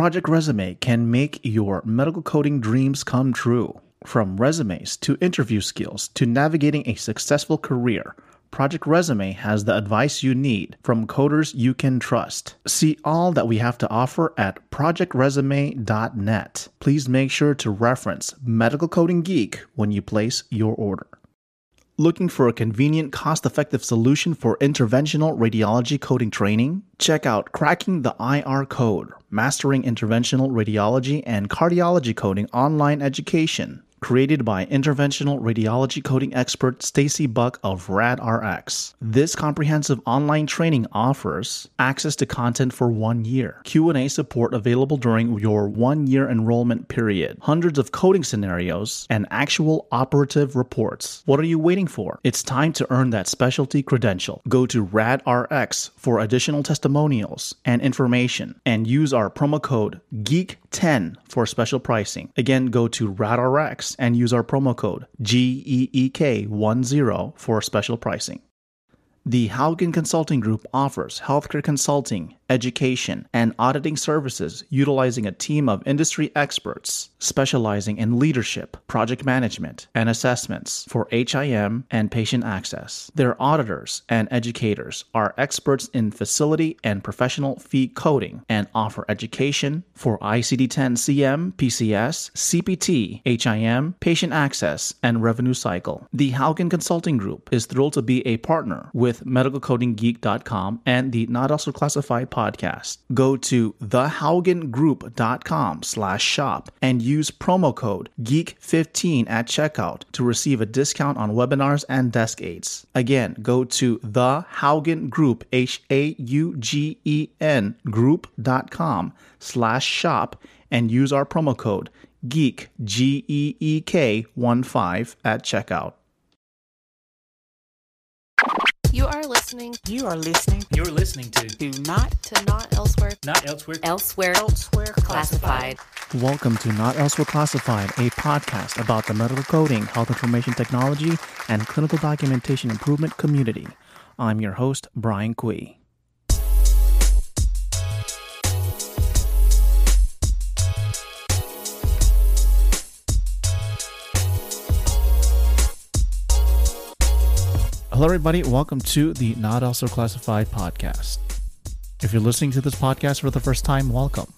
Project Resume can make your medical coding dreams come true. From resumes to interview skills to navigating a successful career, Project Resume has the advice you need from coders you can trust. See all that we have to offer at projectresume.net. Please make sure to reference Medical Coding Geek when you place your order. Looking for a convenient, cost effective solution for interventional radiology coding training? Check out Cracking the IR Code Mastering Interventional Radiology and Cardiology Coding Online Education created by interventional radiology coding expert Stacy Buck of RadRx. This comprehensive online training offers access to content for 1 year, Q&A support available during your 1-year enrollment period, hundreds of coding scenarios, and actual operative reports. What are you waiting for? It's time to earn that specialty credential. Go to RadRx for additional testimonials and information and use our promo code GEEK10 for special pricing. Again, go to RadRx and use our promo code GEEK10 for special pricing. The Haugen Consulting Group offers healthcare consulting, education, and auditing services utilizing a team of industry experts specializing in leadership, project management, and assessments for HIM and patient access. Their auditors and educators are experts in facility and professional fee coding and offer education for ICD 10 CM, PCS, CPT, HIM, patient access, and revenue cycle. The Haugen Consulting Group is thrilled to be a partner with medicalcodinggeek.com and the Not Elsewhere Classified podcast. Go to thehaugengroup.com slash shop and use promo code GEEK15 at checkout to receive a discount on webinars and desk aids. Again, go to the Haugen Group, H-A-U-G-E-N group.com slash shop and use our promo code GEEK, G-E-E-K 15 at checkout. Listening You are listening You're listening to to Not to Not Elsewhere. Not Elsewhere. Elsewhere Elsewhere Classified. Welcome to Not Elsewhere Classified, a podcast about the medical coding, health information technology, and clinical documentation improvement community. I'm your host, Brian Cui. Hello, everybody. Welcome to the Not Elsewhere Classified podcast. If you're listening to this podcast for the first time, welcome.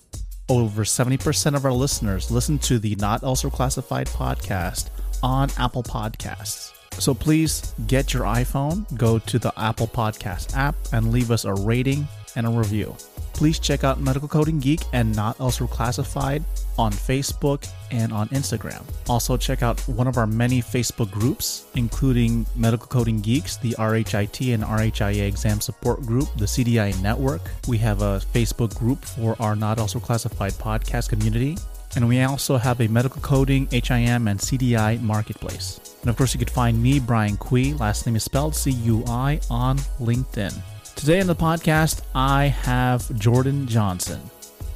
Over 70% of our listeners listen to the Not Elsewhere Classified podcast on Apple Podcasts. So please get your iPhone, go to the Apple Podcast app, and leave us a rating and a review. Please check out Medical Coding Geek and Not Elsewhere Classified on Facebook and on Instagram. Also, check out one of our many Facebook groups, including Medical Coding Geeks, the RHIT and RHIA exam support group, the CDI Network. We have a Facebook group for our Not Elsewhere Classified podcast community. And we also have a medical coding, HIM, and CDI marketplace. And of course, you could find me, Brian Cui, last name is spelled C U I, on LinkedIn. Today on the podcast, I have Jordan Johnson.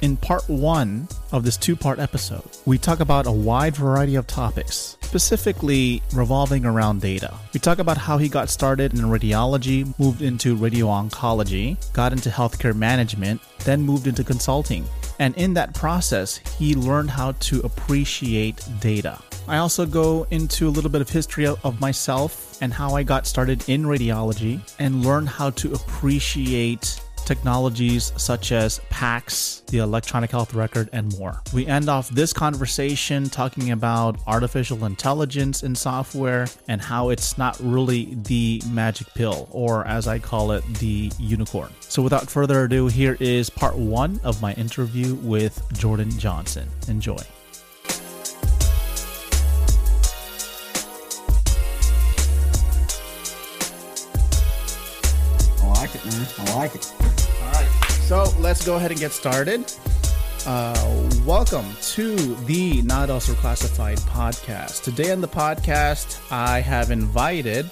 In part one of this two part episode, we talk about a wide variety of topics, specifically revolving around data. We talk about how he got started in radiology, moved into radio oncology, got into healthcare management, then moved into consulting. And in that process, he learned how to appreciate data. I also go into a little bit of history of myself and how I got started in radiology and learned how to appreciate technologies such as PACS, the electronic health record, and more. We end off this conversation talking about artificial intelligence in software and how it's not really the magic pill, or as I call it, the unicorn. So, without further ado, here is part one of my interview with Jordan Johnson. Enjoy. I like it. I like it. All right. So let's go ahead and get started. Uh, welcome to the Not Elsewhere Classified podcast. Today on the podcast, I have invited,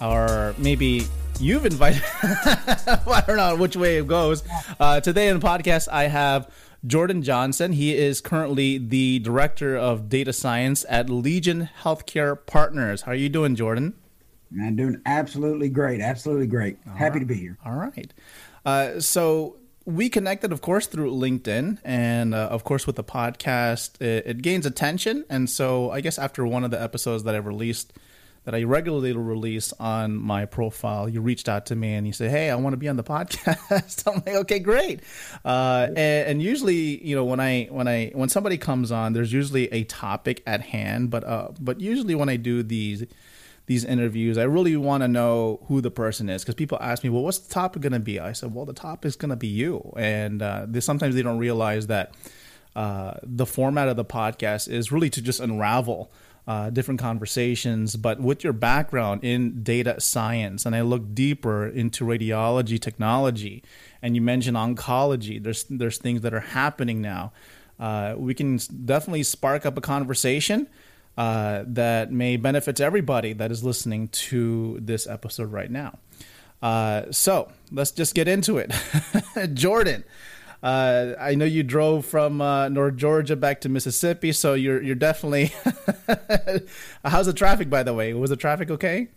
or maybe you've invited, I don't know which way it goes. Uh, today on the podcast, I have Jordan Johnson. He is currently the director of data science at Legion Healthcare Partners. How are you doing, Jordan? I'm doing absolutely great. Absolutely great. Happy to be here. All right. Uh, so we connected, of course, through LinkedIn, and uh, of course, with the podcast, it, it, gains attention. And so, I guess after one of the episodes that I released, that I regularly release on my profile, you reached out to me and you said, "Hey, I want to be on the podcast." I'm like, "Okay, great." Uh, and, and, usually, you know, when I when I when somebody comes on, there's usually a topic at hand. But uh, but usually when I do these these interviews, I really want to know who the person is because people ask me, "Well, what's the topic going to be?" I said, "Well, the topic is going to be you." And uh, they, sometimes they don't realize that uh, the format of the podcast is really to just unravel uh, different conversations. But with your background in data science, and I look deeper into radiology technology, and you mentioned oncology. There's there's things that are happening now. Uh, we can definitely spark up a conversation uh, that may benefit everybody that is listening to this episode right now. Uh, so let's just get into it. Jordan, uh, I know you drove from uh, North Georgia back to Mississippi, so you're you're definitely. How's the traffic, by the way? Was the traffic okay?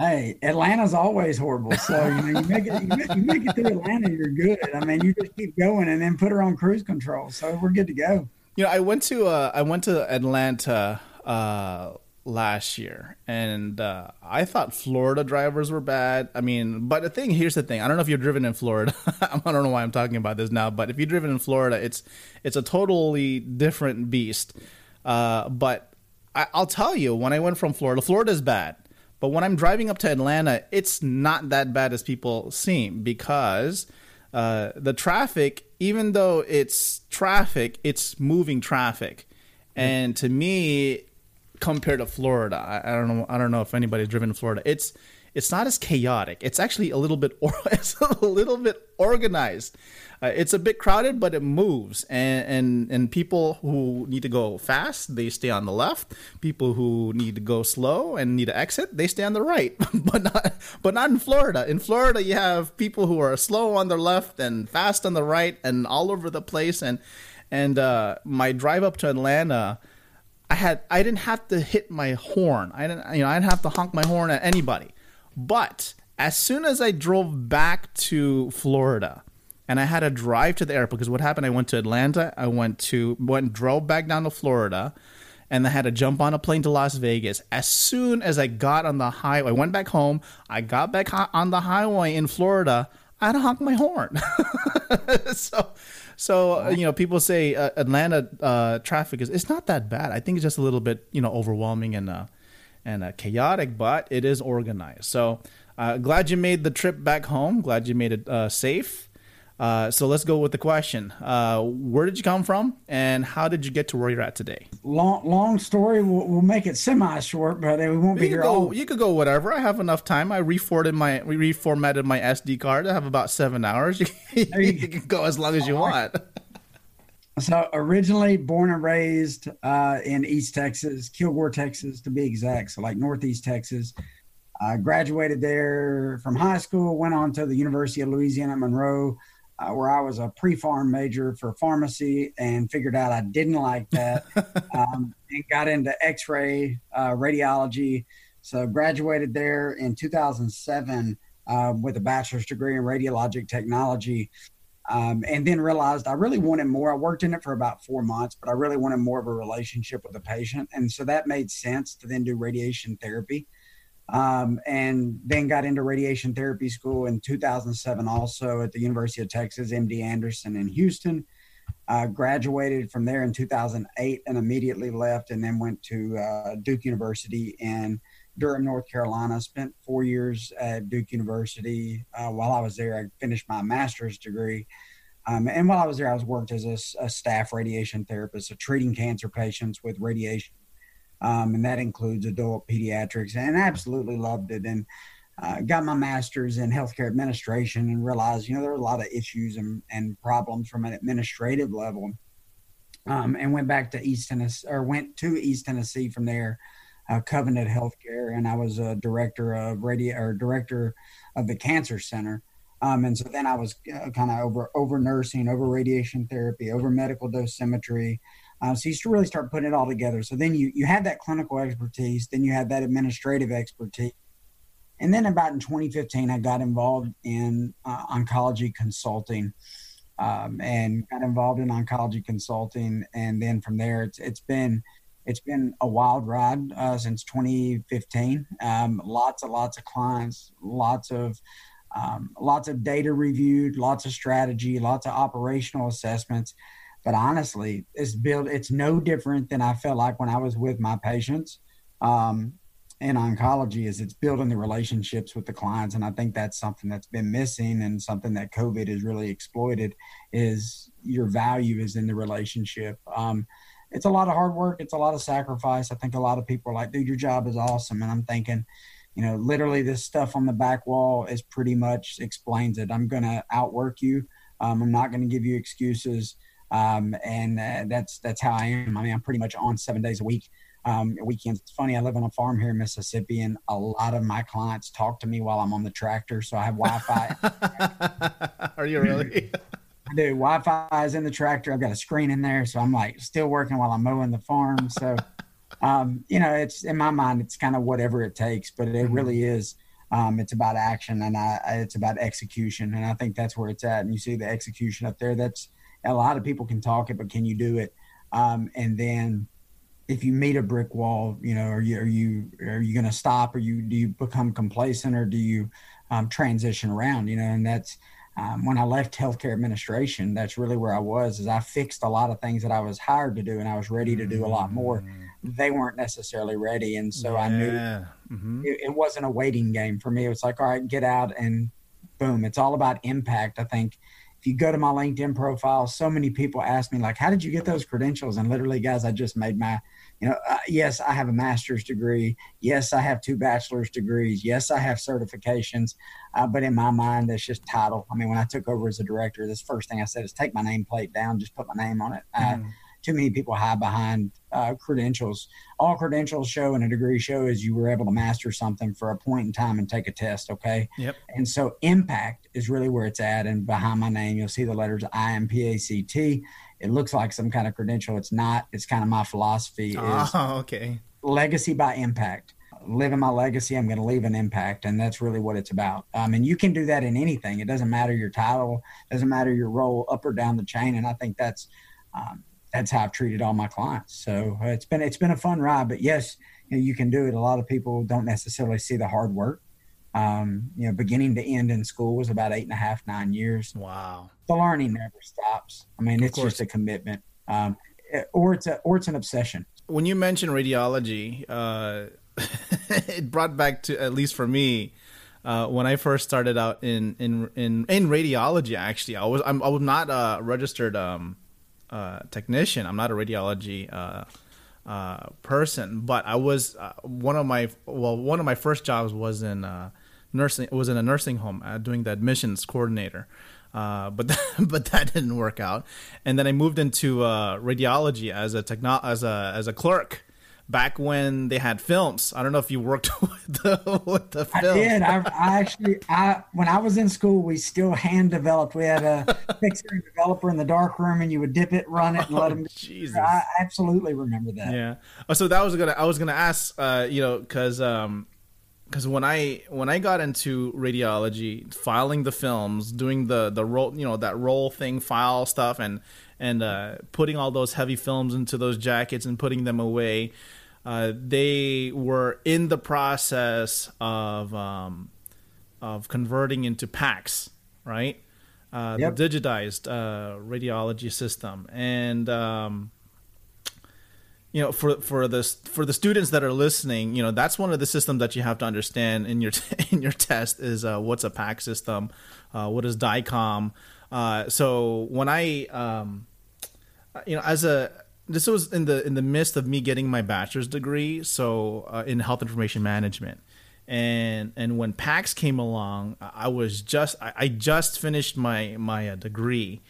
Hey, Atlanta's always horrible. So you know, you make it, you make, you make it through Atlanta, you're good. I mean, you just keep going and then put her on cruise control. So we're good to go. You know, I went to uh, I went to Atlanta uh, last year, and uh, I thought Florida drivers were bad. I mean, but the thing here's the thing: I don't know if you've driven in Florida. I don't know why I'm talking about this now, but if you've driven in Florida, it's it's a totally different beast. Uh, but I, I'll tell you, when I went from Florida, Florida is bad. But when I'm driving up to Atlanta, it's not that bad as people seem because uh, the traffic, even though it's traffic, it's moving traffic. And to me, compared to Florida. I, I, don't know. I don't know if anybody's driven to Florida. It's it's not as chaotic. It's actually a little bit or, it's a little bit organized. Uh, it's a bit crowded, but it moves. And, and and people who need to go fast, they stay on the left. People who need to go slow and need to exit, they stay on the right. but not but not in Florida. In Florida, you have people who are slow on the left and fast on the right, and all over the place. And and uh, my drive up to Atlanta I had I didn't have to hit my horn. I didn't you know I didn't have to honk my horn at anybody. But as soon as I drove back to Florida and I had to drive to the airport because what happened I went to Atlanta, I went to went drove back down to Florida and I had to jump on a plane to Las Vegas. As soon as I got on the highway, I went back home, I got back on the highway in Florida, I had to honk my horn. so so uh, you know, people say uh, Atlanta uh, traffic is it's not that bad. I think it's just a little bit you know overwhelming and uh, and uh, chaotic, but it is organized. So uh, glad you made the trip back home. Glad you made it safe. Uh, so let's go with the question. Uh, where did you come from, and how did you get to where you're at today? Long, long story. We'll, we'll make it semi-short, but we won't you be here. Go, all... You could go whatever. I have enough time. I reformatted my reformatted my SD card. I have about seven hours. you, you can go as long as you want. So originally born and raised uh, in East Texas, Kilgore, Texas, to be exact. So like Northeast Texas. I graduated there from high school. Went on to the University of Louisiana Monroe uh, where I was a pre-pharm major for pharmacy and figured out I didn't like that um, and got into X-ray uh, radiology. So graduated there in 2007 uh, with a bachelor's degree in radiologic technology. Um, and then realized I really wanted more. I worked in it for about four months, but I really wanted more of a relationship with the patient. And so that made sense to then do radiation therapy um, and then got into radiation therapy school in 2007 also at the university of texas md anderson in houston. Uh, graduated from there in 2008 and immediately left and then went to uh, duke university in durham north carolina. Spent four years at duke university. Uh, while i was there i finished my master's degree. Um, and while i was there i was worked as a, a staff radiation therapist so treating cancer patients with radiation um, and that includes adult pediatrics, and absolutely loved it. And uh, got my master's in healthcare administration and realized, you know, there are a lot of issues and, and problems from an administrative level. Um, and went back to East Tennessee, or went to East Tennessee from there, uh, Covenant Healthcare, and I was a director of radio or director of the Cancer Center. Um, and so then I was uh, kind of over over nursing, over radiation therapy, over medical dosimetry, uh, so you really start putting it all together. So then you you have that clinical expertise, then you have that administrative expertise, and then about in 2015, I got involved in uh, oncology consulting, um, and got involved in oncology consulting. And then from there, it's it's been it's been a wild ride uh, since 2015. Um, lots and lots of clients, lots of um, lots of data reviewed, lots of strategy, lots of operational assessments. But honestly, it's built. It's no different than I felt like when I was with my patients um, in oncology. Is it's building the relationships with the clients, and I think that's something that's been missing, and something that COVID has really exploited. Is your value is in the relationship. Um, it's a lot of hard work. It's a lot of sacrifice. I think a lot of people are like, dude, your job is awesome. And I'm thinking, you know, literally this stuff on the back wall is pretty much explains it. I'm going to outwork you. Um, I'm not going to give you excuses. Um, and uh, that's, that's how I am. I mean, I'm pretty much on seven days a week. Um, weekends. It's funny. I live on a farm here in Mississippi, and a lot of my clients talk to me while I'm on the tractor. So I have Wi-Fi. are you really? I do. Wi-Fi is in the tractor. I've got a screen in there, so I'm like still working while I'm mowing the farm. So, um, you know, it's in my mind, it's kind of whatever it takes, but it mm-hmm. really is. Um, it's about action and I, it's about execution, and I think that's where it's at. And you see the execution up there. That's a lot of people can talk it, but can you do it? Um, and then if you meet a brick wall, you know, are you are you are you going to stop? Or you do you become complacent, or do you um, transition around? You know, and that's um, when I left healthcare administration, that's really where I was. Is I fixed a lot of things that I was hired to do, and I was ready to do a lot more. Mm. They weren't necessarily ready, and so yeah. I knew mm-hmm. it, it, wasn't a waiting game for me. It was like, all right, get out and boom. It's all about impact. I think if you go to my LinkedIn profile, so many people ask me like, "How did you get those credentials?" And literally, guys, I just made my you know, uh, yes, I have a master's degree. Yes, I have two bachelor's degrees. Yes, I have certifications. Uh, but in my mind, that's just title. I mean, when I took over as a director, this first thing I said is take my nameplate down, just put my name on it. Uh, mm. Too many people hide behind uh, credentials. All credentials show and a degree show is you were able to master something for a point in time and take a test. Okay. Yep. And so impact is really where it's at. And behind my name, you'll see the letters I M P A C T it looks like some kind of credential. It's not. It's kind of my philosophy. Is oh, okay. Legacy by impact. Living my legacy, I'm going to leave an impact, and that's really what it's about. Um, and you can do that in anything. It doesn't matter your title, doesn't matter your role up or down the chain. And I think that's um, that's how I've treated all my clients. So uh, it's been it's been a fun ride. But yes, you, know, you can do it. A lot of people don't necessarily see the hard work um, you know, beginning to end in school was about eight and a half, nine years. Wow. The learning never stops. I mean, it's just a commitment, um, or it's a, or it's an obsession. When you mentioned radiology, uh, it brought back to, at least for me, uh, when I first started out in, in, in, in radiology, actually, I was, I'm, I was not a registered, um, uh, technician. I'm not a radiology, uh, uh, person, but I was uh, one of my well, one of my first jobs was in uh, nursing was in a nursing home uh, doing the admissions coordinator. But but that didn't work out, and then I moved into radiology as a techno- as a as a clerk back when they had films. I don't know if you worked with the, with the films. I did. I, I, actually, I when I was in school, we still hand developed. We had a fixer and developer in the dark room, and you would dip it, run it, and oh, let them. Jesus, I absolutely remember that. Yeah. Oh, so that was gonna. I was gonna ask. Uh, you know, because um, because when I when I got into radiology, filing the films, doing the the roll, you know, that roll thing, file stuff, and and uh, putting all those heavy films into those jackets and putting them away, uh, they were in the process of um, of converting into PACS, right? Uh, yep. The digitized uh, radiology system, and um, you know for for the for the students that are listening you know that's one of the systems that you have to understand in your in your test is uh, what's a PACS system uh, what is DICOM uh, so when I um, you know as a this was in the in the midst of me getting my bachelor's degree so uh, in health information management and and when PACS came along I was just I, I just finished my my uh, degree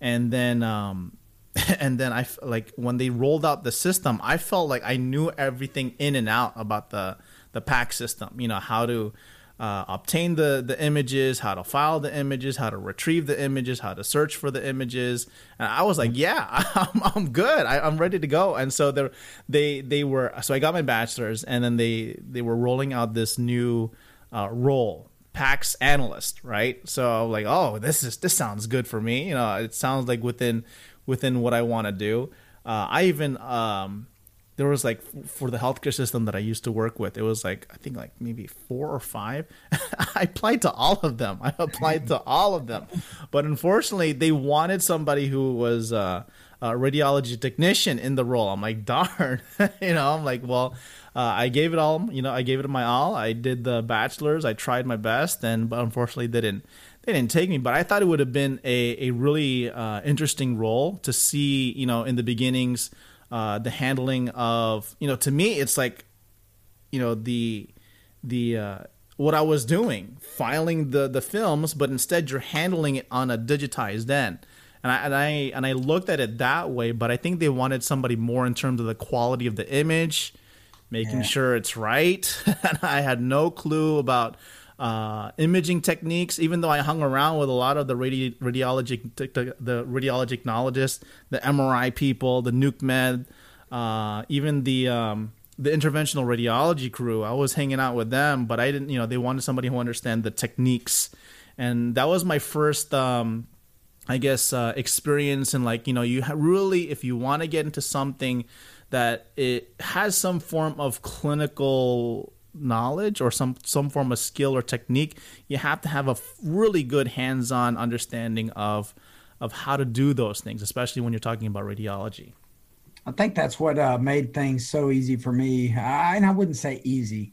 and then um, and then I like when they rolled out the system, I felt like I knew everything in and out about the the PACS system. You know how to uh, obtain the the images, how to file the images, how to retrieve the images, how to search for the images. And I was like, yeah, I'm, I'm good. I, am ready to go. And so they they they were so I got my bachelor's, and then they they were rolling out this new uh, role PACS analyst, right? So I'm like, oh, this is this sounds good for me. You know, it sounds like within within what I want to do. Uh, I even um, there was like for the healthcare system that I used to work with, it was like I think like maybe four or five. I applied to all of them. I applied to all of them, but unfortunately, they wanted somebody who was uh, a radiology technician in the role. I'm like, darn, you know. I'm like, well, uh, I gave it all. You know, I gave it my all. I did the bachelor's. I tried my best, and but unfortunately, they didn't. They didn't take me, but I thought it would have been a, a really uh, interesting role to see, you know, in the beginnings, uh, the handling of you know to me it's like you know the the uh, what I was doing filing the the films but instead you're handling it on a digitized end and I and I and I looked at it that way but I think they wanted somebody more in terms of the quality of the image making yeah. sure it's right and I had no clue about uh, imaging techniques. Even though I hung around with a lot of the radi- radiology, the radiologic technologists, the MRI people, the nuke med, uh, even the um, the interventional radiology crew. I was hanging out with them, but I didn't. You know, they wanted somebody who understand the techniques, and that was my first. Um, I guess uh, experience and like you know you ha- really if you want to get into something that it has some form of clinical knowledge or some some form of skill or technique you have to have a really good hands-on understanding of of how to do those things especially when you're talking about radiology. I think that's what uh, made things so easy for me. I, and i wouldn't say easy.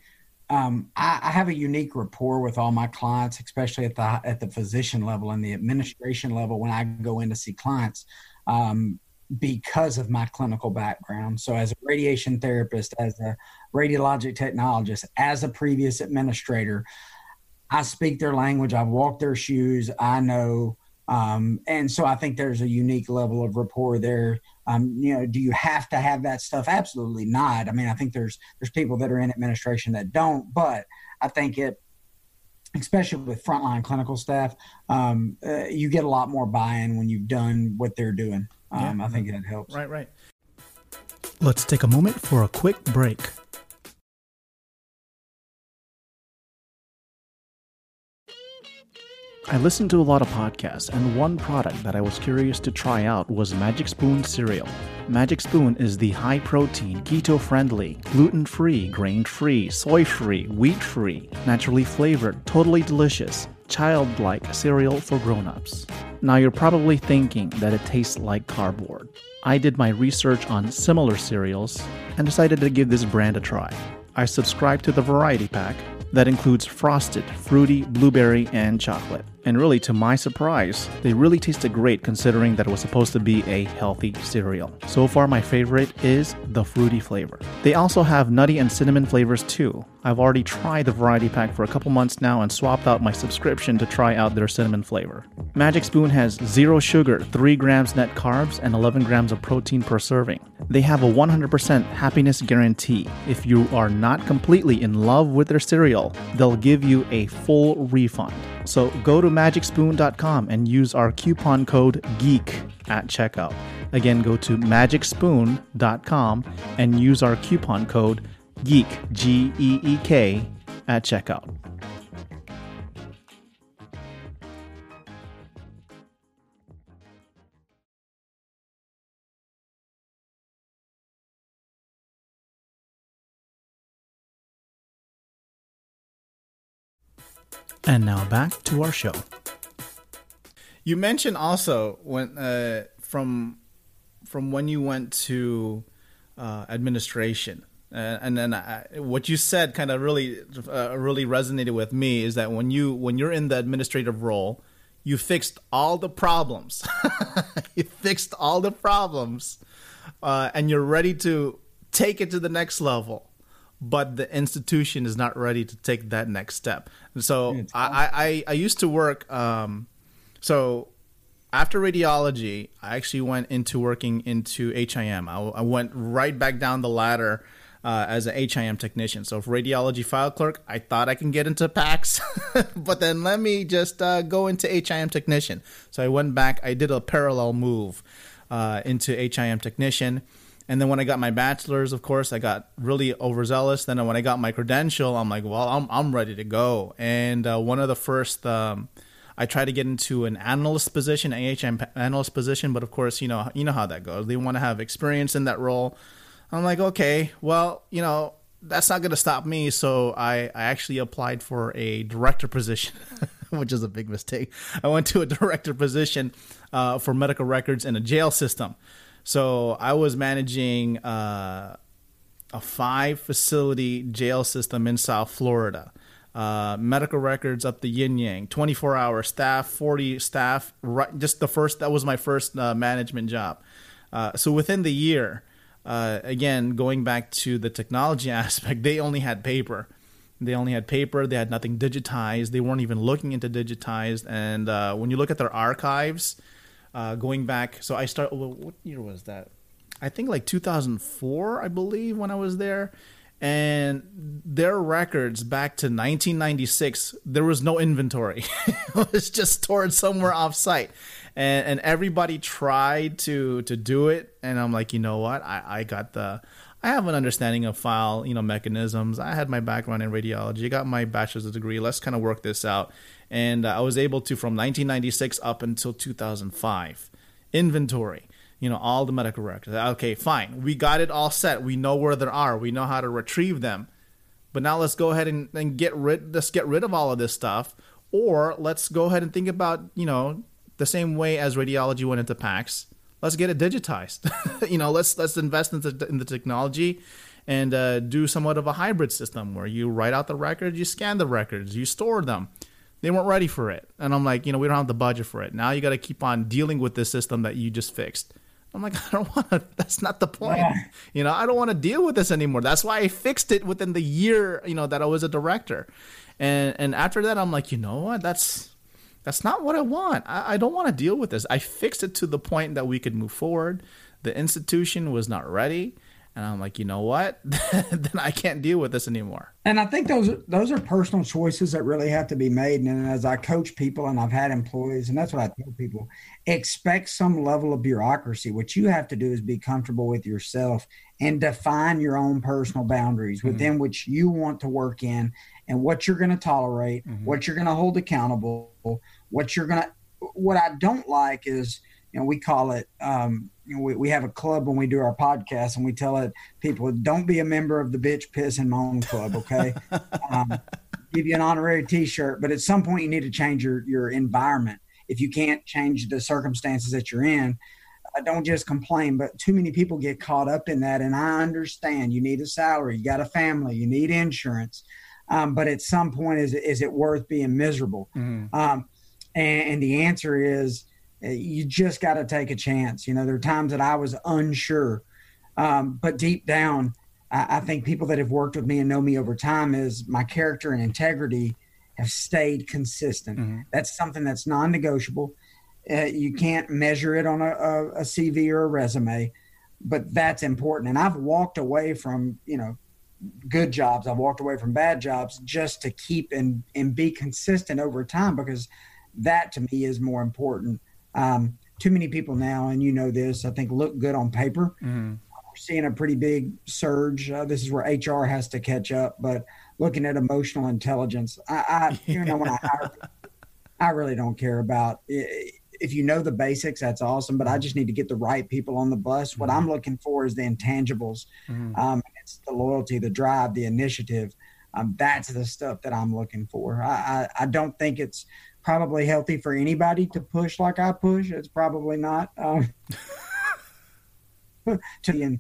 Um, I, I, have a unique rapport with all my clients especially at the at the physician level and the administration level when i go in to see clients. Um, because of my clinical background. So, as a radiation therapist, as a radiologic technologist, as a previous administrator, I speak their language. I've walked their shoes. I know. Um, and so I think there's a unique level of rapport there. Um, you know, do you have to have that stuff? Absolutely not. I mean, I think there's there's people that are in administration that don't, but I think it especially with frontline clinical staff, um, uh, you get a lot more buy-in when you've done what they're doing. Um, yeah. I think that helps. Right, right. Let's take a moment for a quick break. I listened to a lot of podcasts, and one product that I was curious to try out was Magic Spoon cereal. Magic Spoon is the high protein, keto friendly, gluten free, grain free, soy free, wheat free, naturally flavored, totally delicious, childlike cereal for grown ups. Now you're probably thinking that it tastes like cardboard. I did my research on similar cereals and decided to give this brand a try. I subscribed to the variety pack that includes frosted, fruity, blueberry, and chocolate. And really, to my surprise, they really tasted great considering that it was supposed to be a healthy cereal. So far, my favorite is the fruity flavor. They also have nutty and cinnamon flavors too. I've already tried the variety pack for a couple months now and swapped out my subscription to try out their cinnamon flavor. Magic Spoon has zero sugar, 3 grams net carbs, and 11 grams of protein per serving. They have a 100% happiness guarantee. If you are not completely in love with their cereal, they'll give you a full refund. So go to magicspoon.com and use our coupon code GEEK at checkout. Again, go to magicspoon.com and use our coupon code GEEK, G E E K, at checkout. And now back to our show. You mentioned also when uh, from from when you went to uh, administration, uh, and then I, what you said kind of really uh, really resonated with me is that when you when you're in the administrative role, you fixed all the problems. you fixed all the problems, uh, and you're ready to take it to the next level but the institution is not ready to take that next step. And so I, I, I used to work. Um, so after radiology, I actually went into working into HIM. I, I went right back down the ladder uh, as an HIM technician. So, radiology file clerk, I thought I can get into PACS, but then let me just uh, go into HIM technician. So I went back. I did a parallel move uh, into HIM technician And then when I got my bachelor's, of course, I got really overzealous. Then when I got my credential, I'm like, well, I'm I'm ready to go. And uh, one of the first, um, I tried to get into an analyst position, AHM analyst position, but of course, you know, you know how that goes. They want to have experience in that role. I'm like, okay, well, you know, that's not going to stop me. So I, I actually applied for a director position, which is a big mistake. I went to a director position uh, for medical records in a jail system. So I was managing uh, a five facility jail system in South Florida. Uh, medical records up the yin yang, 24 hour staff, 40 staff. Right, just the first, that was my first uh, management job. Uh, so within the year, uh, again, going back to the technology aspect, they only had paper. They only had paper. They had nothing digitized. They weren't even looking into digitized. And uh, when you look at their archives, uh, going back. So I started. What year was that? I think like 2004, I believe, when I was there. And their records back to 1996, there was no inventory. it was just stored somewhere off site. And, and everybody tried to to do it, and I'm like, you know what? I, I got the I have an understanding of file, you know, mechanisms. I had my background in radiology. I got my bachelor's degree. Let's kind of work this out and I was able to from 1996 up until 2005 inventory. You know all the medical records. Okay, fine. We got it all set. We know where they are. We know how to retrieve them. But now let's go ahead and, and get rid. Let's get rid of all of this stuff, or let's go ahead and think about you know the same way as radiology went into PACS. Let's get it digitized. you know, let's let's invest in the, in the technology and uh, do somewhat of a hybrid system where you write out the records, you scan the records, you store them they weren't ready for it. And I'm like, you know, we don't have the budget for it. Now you got to keep on dealing with this system that you just fixed. I'm like, I don't want to. That's not the point. Yeah. You know, I don't want to deal with this anymore. That's why I fixed it within the year, you know, that I was a director. And and after that, I'm like, you know what? That's that's not what I want. I, I don't want to deal with this. I fixed it to the point that we could move forward. The institution was not ready and I'm like, you know what? then I can't deal with this anymore. And I think those those are personal choices that really have to be made. And as I coach people, and I've had employees, and that's what I tell people: expect some level of bureaucracy. What you have to do is be comfortable with yourself and define your own personal boundaries mm-hmm. within which you want to work in, and what you're going to tolerate, mm-hmm. what you're going to hold accountable, what you're to. What I don't like is, you know, we call it. Um, you know, we, we have a club when we do our podcast and we tell it people don't be a member of the bitch piss and moan club okay um, give you an honorary t-shirt but at some point you need to change your your environment if you can't change the circumstances that you're in uh, don't just complain but too many people get caught up in that and i understand you need a salary you got a family you need insurance um, but at some point is, is it worth being miserable mm-hmm. um, and, and the answer is you just got to take a chance. You know, there are times that I was unsure, um, but deep down, I, I, think people that have worked with me and know me over time is my character and integrity have stayed consistent. Mm-hmm. That's something that's non-negotiable. Uh, you can't measure it on a, a, a CV or a resume, but that's important. And I've walked away from you know good jobs. I've walked away from bad jobs just to keep and and be consistent over time because that to me is more important um, too many people now, and you know this, I think look good on paper. Mm-hmm. We're seeing a pretty big surge. Uh, this is where HR has to catch up, but looking at emotional intelligence, I, I you know when I hire, I really don't care about. It. If you know the basics, that's awesome. But I just need to get the right people on the bus. What mm-hmm. I'm looking for is the intangibles. Mm-hmm. Um, it's the loyalty, the drive, the initiative. Um, that's the stuff that I'm looking for. I, I, I, don't think it's probably healthy for anybody to push like I push. It's probably not. Um, to,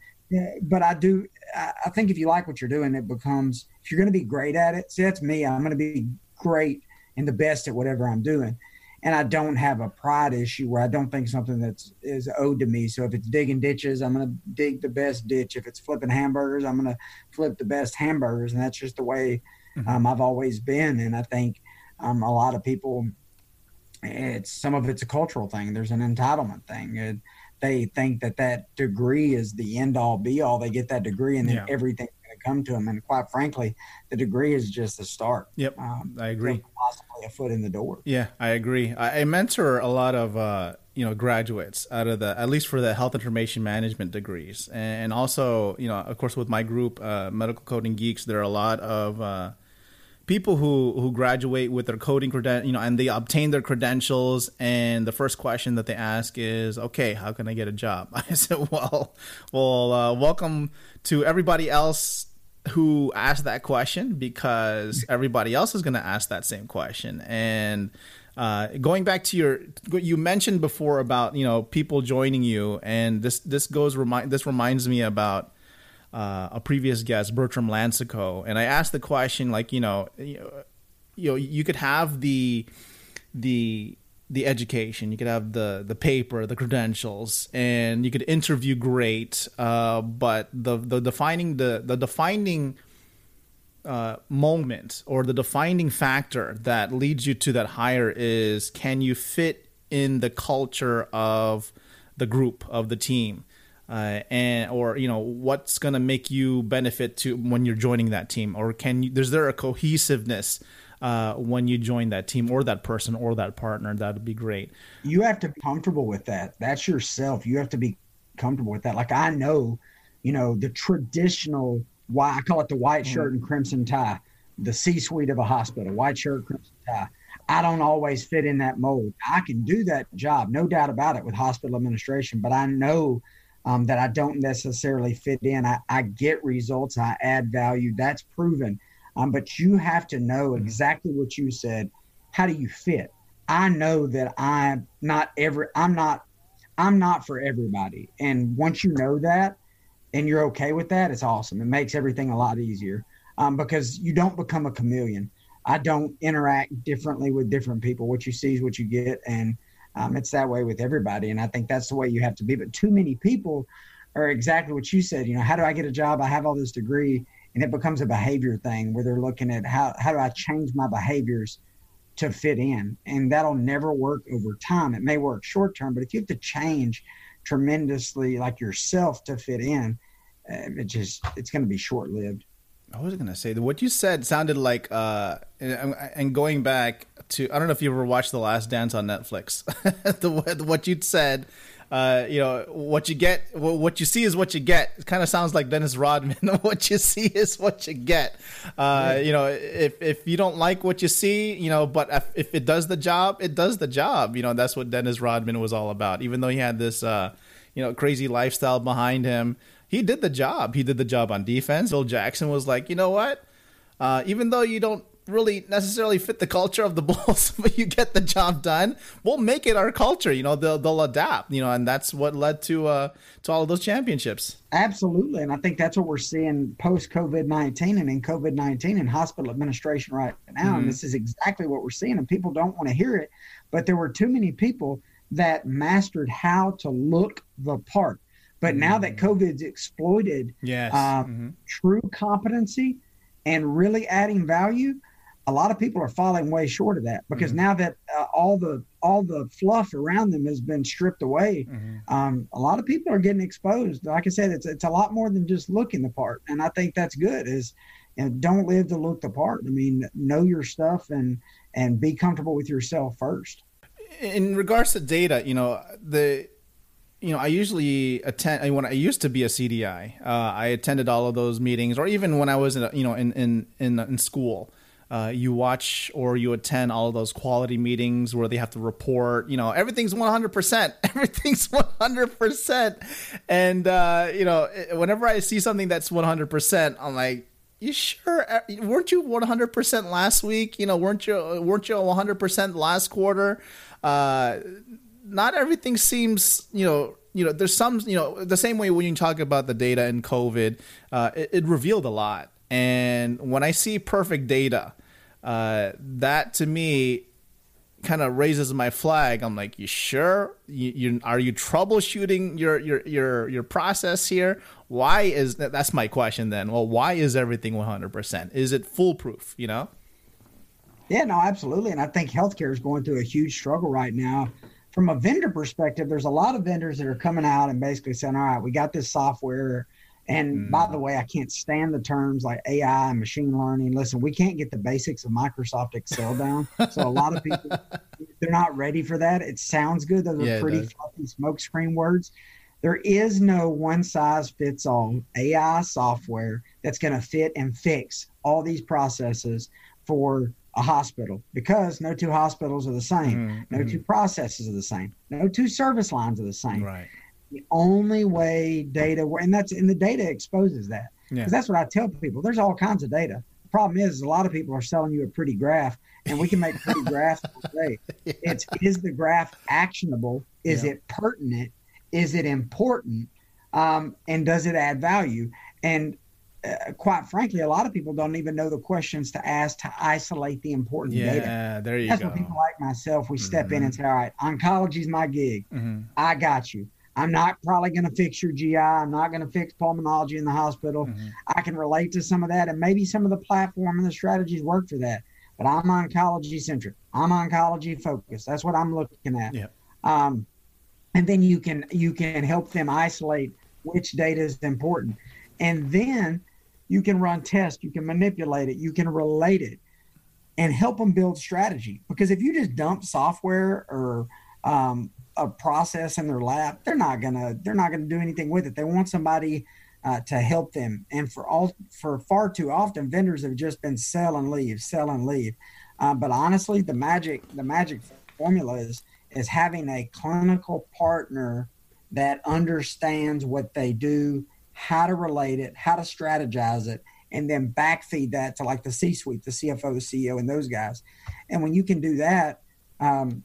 but I do. I think if you like what you're doing, it becomes. If you're going to be great at it, see, that's me. I'm going to be great and the best at whatever I'm doing, and I don't have a pride issue where I don't think something that's is owed to me. So if it's digging ditches, I'm going to dig the best ditch. If it's flipping hamburgers, I'm going to flip the best hamburgers, and that's just the way mm-hmm. um, I've always been. And I think um, a lot of people, it's some of it's a cultural thing. There's an entitlement thing. It, they think that that degree is the end all be all. They get that degree and then yeah. to come to them. And quite frankly, the degree is just the start. Yep, um, I agree. Possibly a foot in the door. Yeah, I agree. I, I mentor a lot of uh, you know graduates out of the at least for the health information management degrees and also you know of course with my group uh, medical coding geeks there are a lot of uh, people who who graduate with their coding credential you know and they obtain their credentials and the first question that they ask is okay how can i get a job i said well well uh, welcome to everybody else who asked that question because everybody else is going to ask that same question. And uh, going back to your you mentioned before about you know people joining you, and this this goes remind this reminds me about uh, a previous guest, Bertram Lansico, and I asked the question like you know you know you could have the the the education, you could have the the paper, the credentials, and you could interview great, uh, but the the defining the the defining uh, moment or the defining factor that leads you to that hire is can you fit in the culture of the group of the team uh, and or you know what's going to make you benefit to when you're joining that team? Or can you is there a cohesiveness uh, when you join that team or that person or that partner that would be great you have to be comfortable with that that's yourself you have to be comfortable with that like i know you know the traditional why I call it the white shirt and crimson tie, the C suite of a hospital, white shirt, crimson tie. I don't always fit in that mold. I can do that job, no doubt about it, with hospital administration, but I know um, that I don't necessarily fit in. I, I, get results, I add value. That's proven. Um, but you have to know mm. exactly what you said. How do you fit? I know that I'm not every. I'm not. I'm not for everybody. And once you know that, and you're okay with that, it's awesome. It makes everything a lot easier um, because you don't become a chameleon. I don't interact differently with different people. What you see is what you get, and um, it's that way with everybody. And I think that's the way you have to be. But too many people are exactly what you said. You know, how do I get a job? I have all this degree, and it becomes a behavior thing where they're looking at how how do I change my behaviors to fit in, and that'll never work over time. It may work short term, but if you have to change tremendously like yourself to fit in, uh, it just it's going to be short lived. I was going to say that what you said sounded like, uh, and going back to, I don't know if you ever watched The Last Dance on Netflix. the what you'd said, uh, you know, what you get, what you see is what you get. It kind of sounds like Dennis Rodman. what you see is what you get. Uh, you know, if if you don't like what you see, you know, but if, if, it does the job, it does the job. You know, that's what Dennis Rodman was all about. Even though he had this, uh, you know, crazy lifestyle behind him he did the job. He did the job on defense. Phil Jackson was like, you know what? Uh, even though you don't really necessarily fit the culture of the Bulls, but you get the job done, we'll make it our culture. You know, they'll they'll adapt. You know, and that's what led to uh, to all of those championships. Absolutely, and I think that's what we're seeing post COVID nineteen and in COVID nineteen in hospital administration right now. Mm-hmm. And this is exactly what we're seeing, and people don't want to hear it, but there were too many people that mastered how to look the part. But now that mm. COVID's exploited yes. Uh, mm-hmm. true competency and really adding value, a lot of people are falling way short of that because mm-hmm. now that uh, all the all the fluff around them has been stripped away, mm-hmm. um, a lot of people are getting exposed. Like I said, it's it's a lot more than just looking the part, and I think that's good. Is you know, don't live to look the part. I mean, know your stuff and and be comfortable with yourself first. In regards to data, you know the you know, I usually attend when I used to be a CDI. Uh, I attended all of those meetings, or even when I was, in, a, you know, in in in, in school. Uh, you watch or you attend all those quality meetings where they have to report. You know, everything's one hundred percent. Everything's one hundred percent. And uh, you know, whenever I see something that's one hundred percent, I'm like, you sure uh, weren't you 100% last week you know weren't you weren't you 100% last quarter uh not everything seems you know you know there's some you know the same way when you talk about the data in covid uh, it, it, revealed a lot and when i see perfect data uh, that to me kind of raises my flag. I'm like you sure? You, you, are you troubleshooting your your your your process here? Why is that that's my question then. Well why is everything 100% is it foolproof you know? Yeah no absolutely. And i think healthcare is going through a huge struggle right now. From a vendor perspective, there's a lot of vendors that are coming out and basically saying, all right, we got this software. And mm. by the way, I can't stand the terms like AI and machine learning. Listen, we can't get the basics of Microsoft Excel down. So a lot of people they're not ready for that. It sounds good. Those are Yeah, it pretty fluffy smokescreen words. There is no one size fits all AI software that's going to fit and fix all these processes for a hospital because no two hospitals are the same. Mhm, No two processes are the same. No two service lines are the same. Right. The only way data, and that's and the data exposes that Yeah. because that's what I tell people. There's all kinds of data. The problem is, a lot of people are selling you a pretty graph, and we can make pretty graphs all day. It's is the graph actionable? Is Yeah. it pertinent? Is it important? Um, and does it add value? And uh, quite frankly, a lot of people don't even know the questions to ask to isolate the important data. Yeah. There you That's go. what people like myself. We step in Mhm. and say, "All right, oncology's my gig. Mhm. I got you. I'm not probably going to fix your GI. I'm not going to fix pulmonology in the hospital. Mhm. I can relate to some of that, and maybe some of the platform and the strategies work for that. But I'm oncology centric. I'm oncology focused. That's what I'm looking at. Yeah. Um, and then you can you can help them isolate which data is important, and then you can run tests. You can manipulate it. You can relate it, and help them build strategy. Because if you just dump software or um, a process in their lap, they're not gonna they're not gonna do anything with it. They want somebody uh, to help them. And for all for far too often, vendors have just been sell and leave, sell and leave. Uh, but honestly, the magic the magic formula is is having a clinical partner that understands what they do, how to relate it, how to strategize it, and then backfeed that to like the C-suite, the CFO, the CEO, and those guys. And when you can do that, um,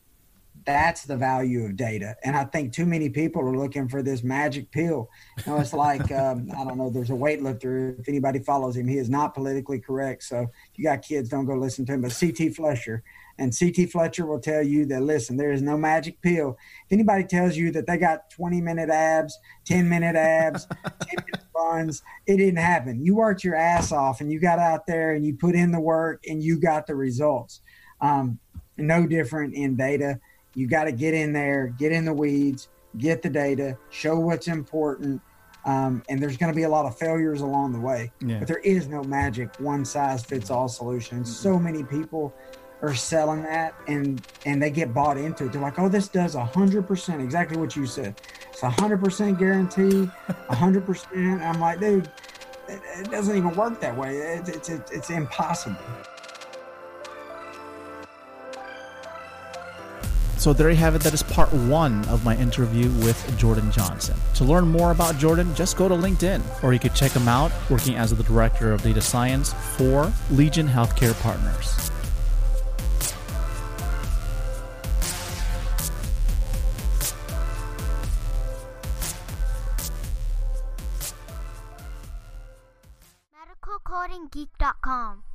that's the value of data. And I think too many people are looking for this magic pill. You know, it's like um, I don't know. There's a weightlifter. If anybody follows him, he is not politically correct. So if you got kids, don't go listen to him. But CT Fletcher, and CT Fletcher will tell you that listen, there is no magic pill. If anybody tells you that they got 20 minute abs, 10 minute abs, 10 minute runs, it didn't happen. You worked your ass off, and you got out there and you put in the work, and you got the results. Um, no different in data you got to get in there, get in the weeds, get the data, show what's important. Um, and there's going to be a lot of failures along the way. Yeah. But there is no magic one size fits all solution. So many people are selling that and and they get bought into it. They're like, oh, this does hundred percent exactly what you said. It's hundred percent guarantee, hundred percent. I'm like, dude, it, it doesn't even work that way. It's it's it's, it's impossible. So there you have it. That is part one of my interview with Jordan Johnson. To learn more about Jordan, just go to LinkedIn, or you could check him out working as the director of data science for Legion Healthcare Partners. medicalcodinggeek.com